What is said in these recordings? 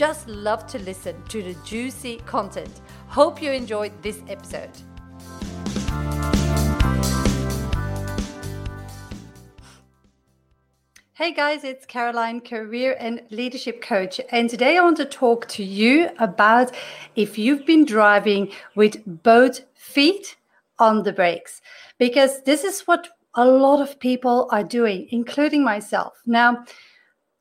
just love to listen to the juicy content. Hope you enjoyed this episode. Hey guys, it's Caroline, career and leadership coach. And today I want to talk to you about if you've been driving with both feet on the brakes because this is what a lot of people are doing, including myself. Now,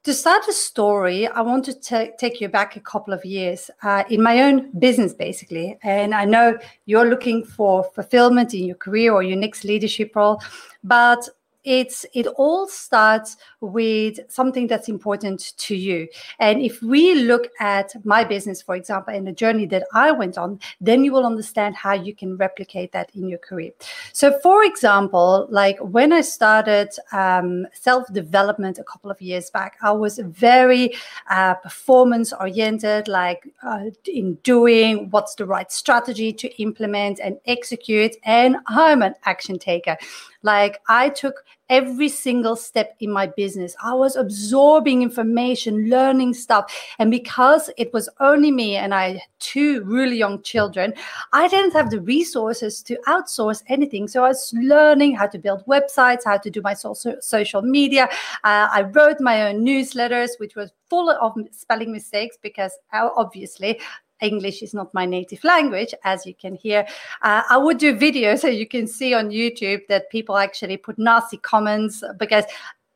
to start a story, I want to t- take you back a couple of years uh, in my own business, basically. And I know you're looking for fulfillment in your career or your next leadership role, but it's it all starts with something that's important to you. And if we look at my business for example and the journey that i went on then you will understand how you can replicate that in your career. So for example like when i started um, self-development a couple of years back i was very uh, performance oriented like uh, in doing what's the right strategy to implement and execute. And i'm an action taker. Like I took every single step in my business. I was absorbing information, learning stuff. And because it was only me and I had two really young children, I didn't have the resources to outsource anything. So I was learning how to build websites, how to do my social media. Uh, I wrote my own newsletters, which was full of spelling mistakes because uh, obviously English is not my native language, as you can hear. Uh, I would do videos so you can see on YouTube that people actually put nasty comments because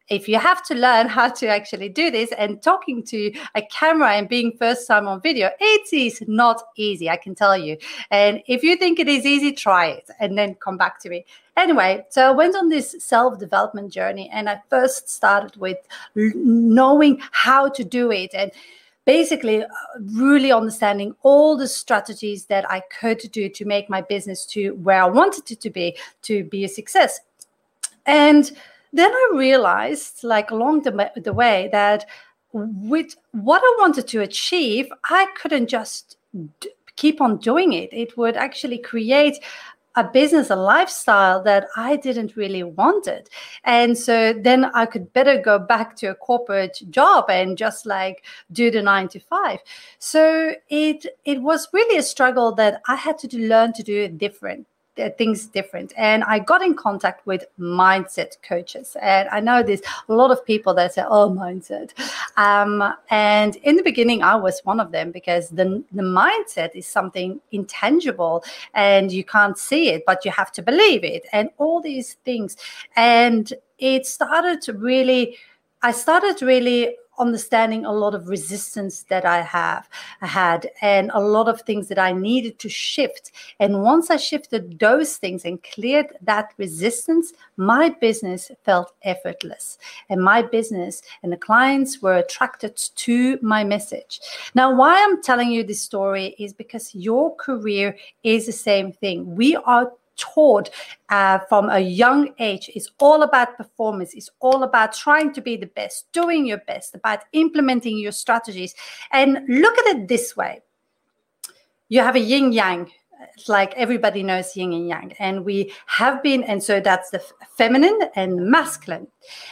if you have to learn how to actually do this and talking to a camera and being first time on video, it is not easy, I can tell you. And if you think it is easy, try it and then come back to me. Anyway, so I went on this self development journey and I first started with knowing how to do it. And basically uh, really understanding all the strategies that I could do to make my business to where I wanted it to be to be a success. And then I realized, like along the, the way, that with what I wanted to achieve, I couldn't just d- keep on doing it. It would actually create a business, a lifestyle that I didn't really want it. And so then I could better go back to a corporate job and just like do the nine to five. So it it was really a struggle that I had to learn to do it different things different. And i got in contact with mindset coaches. And i know there's a lot of people that say oh mindset. Um, and in the beginning i was one of them because the, the mindset is something intangible and you can't see it but you have to believe it and all these things. And it started to really i started really understanding a lot of resistance that I have had and a lot of things that I needed to shift. And once I shifted those things and cleared that resistance, my business felt effortless. And my business and the clients were attracted to my message. Now, why I'm telling you this story is because your career is the same thing. We are taught uh, from a young age. Is all about performance. It's all about trying to be the best doing your best about implementing your strategies. And look at it this way. You have a yin yang like everybody knows yin and yang. And we have been and so that's the feminine and masculine.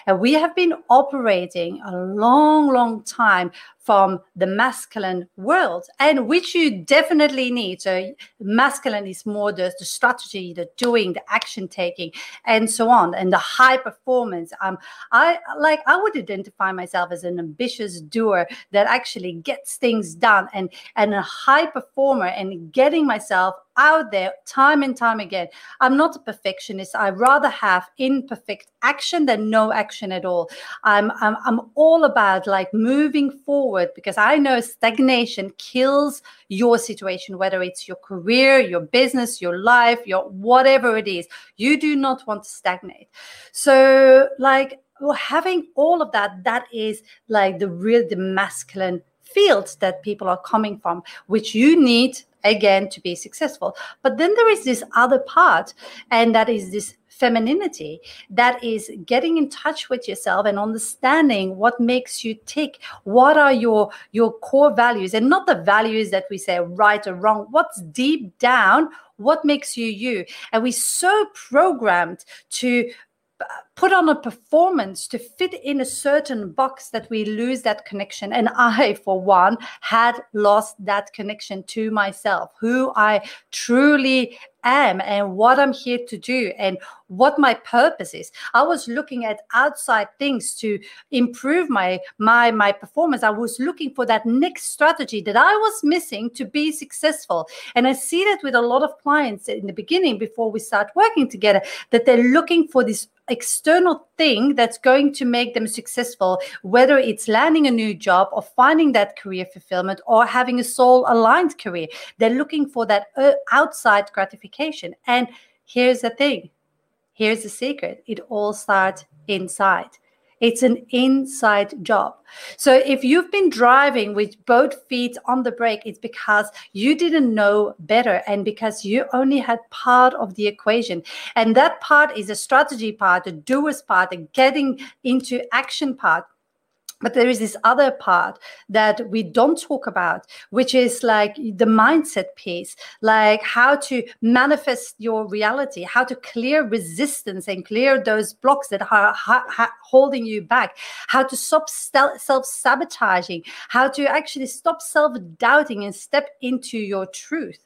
And we have been operating a long long time from the masculine world and which you definitely need. So masculine is more the, the strategy the doing the action taking and so on and the high performance. Um i like i would identify myself as an ambitious doer that actually gets things done and and a high performer and getting myself out there time and time again i'm not a perfectionist i rather have imperfect action than no action at all i'm i'm, I'm all about like moving forward because I know stagnation kills your situation, whether it's your career, your business, your life, your whatever it is. You do not want to stagnate. So, like, having all of that, that is like the real, the masculine fields that people are coming from, which you need again to be successful. But then there is this other part, and that is this femininity that is getting in touch with yourself and understanding what makes you tick what are your your core values and not the values that we say right or wrong what's deep down what makes you you and we're so programmed to put on a performance to fit in a certain box that we lose that connection. And I, for one, had lost that connection to myself, who I truly am and what I'm here to do and what my purpose is. I was looking at outside things to improve my my my performance. I was looking for that next strategy that I was missing to be successful. And I see that with a lot of clients in the beginning before we start working together that they're looking for this external thing that's going to make them successful, whether it's landing a new job or finding that career fulfillment or having a soul aligned career. They're looking for that uh, outside gratification. And here's the thing here's the secret it all starts inside. It's an inside job. So if you've been driving with both feet on the brake, it's because you didn't know better and because you only had part of the equation. And that part is a strategy part, a doer's part, a getting into action part but there is this other part that we don't talk about which is like the mindset piece like how to manifest your reality how to clear resistance and clear those blocks that are ha- ha- holding you back how to stop self-sabotaging how to actually stop self-doubting and step into your truth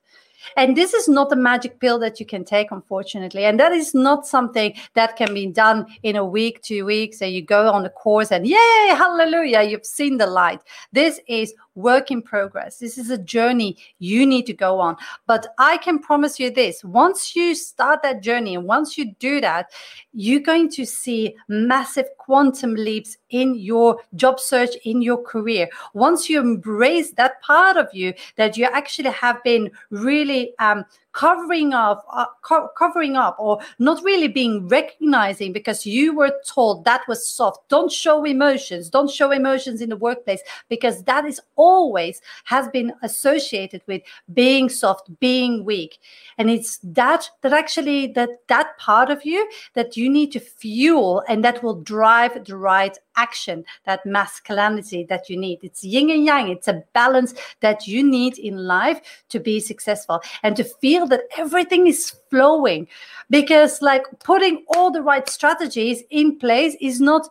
and this is not a magic pill that you can take, unfortunately. And that is not something that can be done in a week, two weeks, and you go on a course and yay, hallelujah, you've seen the light. This is work in progress. This is a journey you need to go on. But I can promise you this once you start that journey and once you do that, you're going to see massive quantum leaps in your job search, in your career. Once you embrace that part of you that you actually have been really um, covering up uh, co- covering up or not really being recognizing because you were told that was soft don't show emotions don't show emotions in the workplace because that is always has been associated with being soft being weak and it's that that actually that that part of you that you need to fuel and that will drive the right action, that masculinity that you need. It's yin and yang. It's a balance that you need in life to be successful and to feel that everything is flowing. Because, like, putting all the right strategies in place is not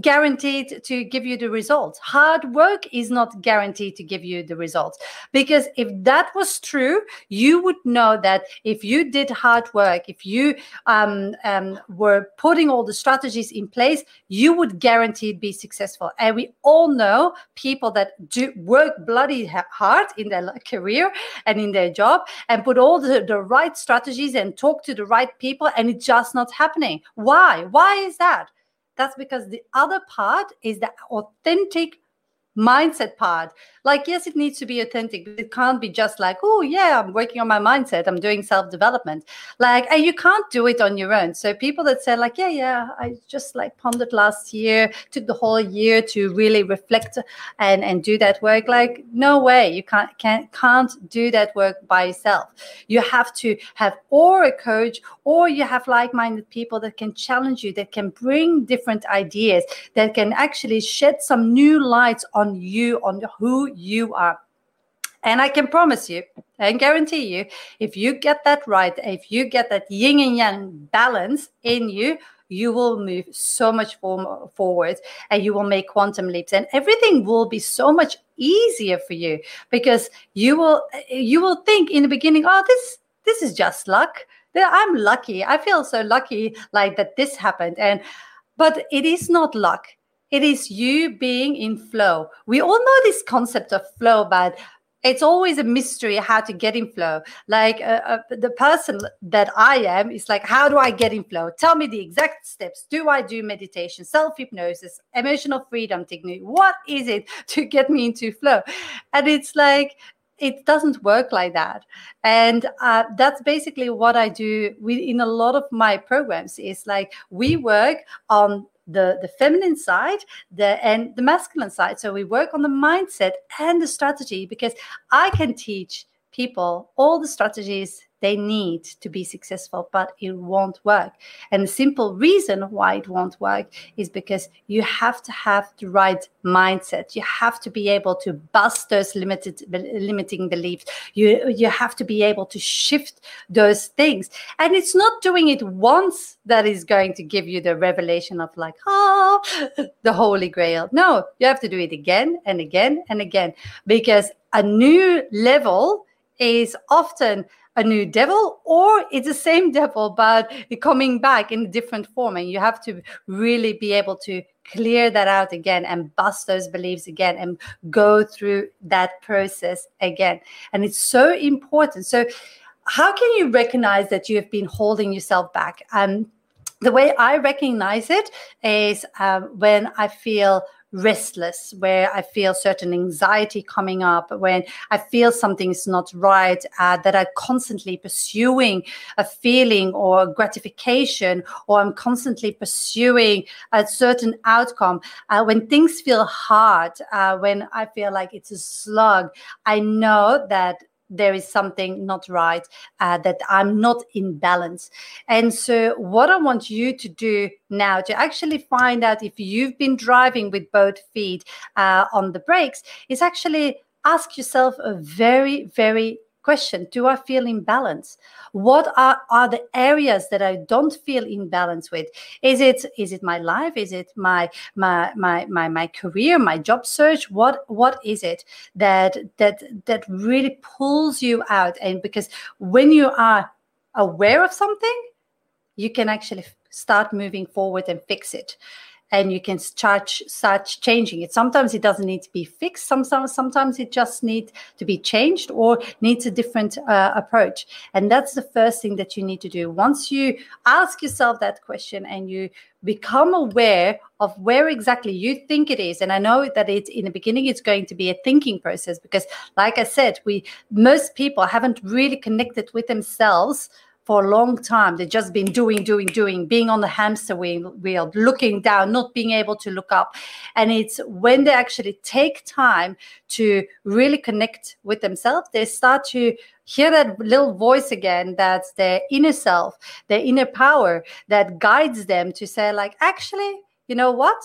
guaranteed to give you the results. Hard work is not guaranteed to give you the results. Because if that was true, you would know that if you did hard work, if you um, um, were putting all the strategies in place, you would guaranteed be successful. And we all know people that do work bloody hard in their career and in their job and put all the, the right strategies and talk to the right people, and it's just not happening. Why? Why is that? That's because the other part is the authentic mindset part. Like, yes, it needs to be authentic, but it can't be just like, oh, yeah, I'm working on my mindset. I'm doing self development. Like, and you can't do it on your own. So, people that say, like, yeah, yeah, I just like pondered last year, took the whole year to really reflect and, and do that work. Like, no way. You can't, can't, can't do that work by yourself. You have to have or a coach or you have like minded people that can challenge you, that can bring different ideas, that can actually shed some new lights on on you, on who you are. And I can promise you and guarantee you, if you get that right, if you get that yin and yang balance in you, you will move so much forward and you will make quantum leaps and everything will be so much easier for you because you will you will think in the beginning oh this this is just luck. I'm lucky. I feel so lucky like that this happened. And but it is not luck it is you being in flow. We all know this concept of flow, but it's always a mystery how to get in flow. Like uh, uh, the person that I am is like, how do I get in flow? Tell me the exact steps. Do I do meditation, self hypnosis, emotional freedom technique? What is it to get me into flow? And it's like, it doesn't work like that and uh, that's basically what i do in a lot of my programs is like we work on the the feminine side the and the masculine side. So we work on the mindset and the strategy because i can teach people all the strategies they need to be successful, but it won't work. And the simple reason why it won't work is because you have to have the right mindset. You have to be able to bust those limited limiting beliefs. You you have to be able to shift those things. And it's not doing it once that is going to give you the revelation of like, oh, the holy grail. No, you have to do it again and again and again because a new level is often a new devil or it's the same devil but coming back in a different form and you have to really be able to clear that out again and bust those beliefs again and go through that process again. And it's so important. So how can you recognize that you have been holding yourself back? And the way i recognize it is um, when i feel restless, where I feel certain anxiety coming up, when I feel something is not right, uh, that I'm constantly pursuing a feeling or gratification, or I'm constantly pursuing a certain outcome. Uh, when things feel hard, uh, when I feel like it's a slug, I know that there is something not right, uh, that I'm not in balance. And so, what I want you to do now to actually find out if you've been driving with both feet uh, on the brakes is actually ask yourself a very, very question do i feel in balance? What are, are the areas that i don't feel in balance with? Is it is it my life? Is it my my my my, my career my job search? What what is it that that that really pulls you out? And because when you are aware of something you can actually start moving forward and fix it and you can start start changing it. Sometimes it doesn't need to be fixed. Sometimes sometimes it just needs to be changed or needs a different uh, approach. And that's the first thing that you need to do. Once you ask yourself that question and you become aware of where exactly you think it is and i know that it's in the beginning it's going to be a thinking process because like i said we most people haven't really connected with themselves for a long time. They've just been doing, doing, doing, being on the hamster wheel, looking down, not being able to look up. And it's when they actually take time to really connect with themselves, they start to hear that little voice again that's their inner self, their inner power that guides them to say, like, actually, you know what?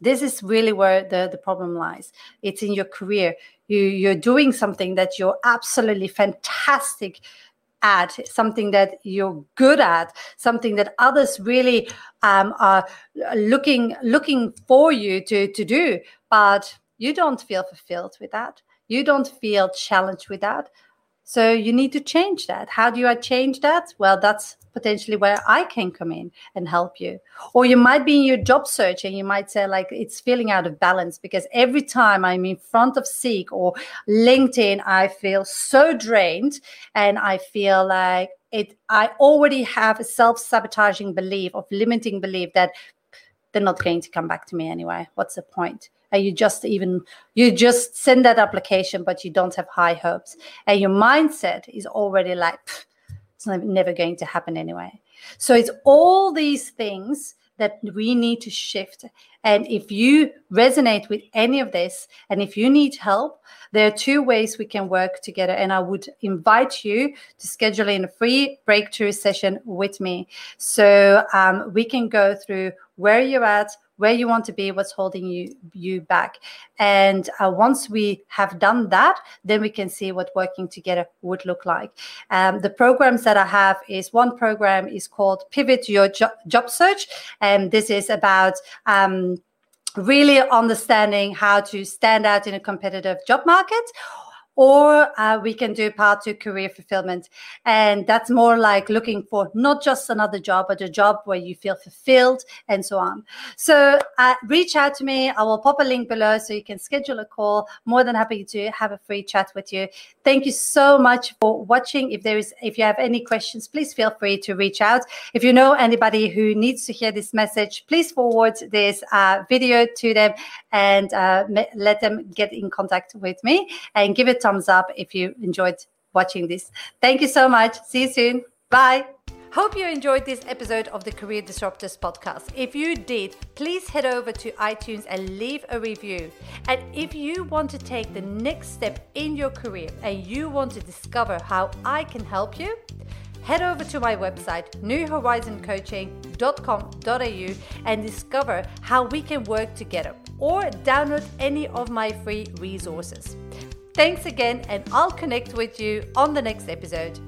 This is really where the, the problem lies. It's in your career. You, you're doing something that you're absolutely fantastic at, something that you're good at, something that others really um, are looking looking for you to to do, but you don't feel fulfilled with that. You don't feel challenged with that. So you need to change that. How do I change that? Well, that's potentially where I can come in and help you. Or you might be in your job search and you might say, like, it's feeling out of balance because every time I'm in front of Seek or LinkedIn, I feel so drained and I feel like it, I already have a self sabotaging belief of limiting belief that they're not going to come back to me anyway. What's the point? and you just even you just send that application but you don't have high hopes. And your mindset is already like it's never going to happen anyway. So it's all these things that we need to shift. And if you resonate with any of this and if you need help there are two ways we can work together. And i would invite you to schedule in a free breakthrough session with me. So um, we can go through where you're at where you want to be, what's holding you you back. And uh, once we have done that, then we can see what working together would look like. Um, the programs that I have is one program is called Pivot Your jo- Job Search, and this is about um, really understanding how to stand out in a competitive job market or uh, we can do part two career fulfillment. And that's more like looking for not just another job, but a job where you feel fulfilled and so on. So uh, reach out to me. I will pop a link below so you can schedule a call. More than happy to have a free chat with you. Thank you so much for watching. If there is, if you have any questions, please feel free to reach out. If you know anybody who needs to hear this message, please forward this uh, video to them and uh, let them get in contact with me and give it thumbs up if you enjoyed watching this. Thank you so much. See you soon. Bye. Hope you enjoyed this episode of the Career Disruptors podcast. If you did, please head over to iTunes and leave a review. And if you want to take the next step in your career and you want to discover how I can help you, head over to my website, newhorizoncoaching.com.au, and discover how we can work together or download any of my free resources. Thanks again, and I'll connect with you on the next episode.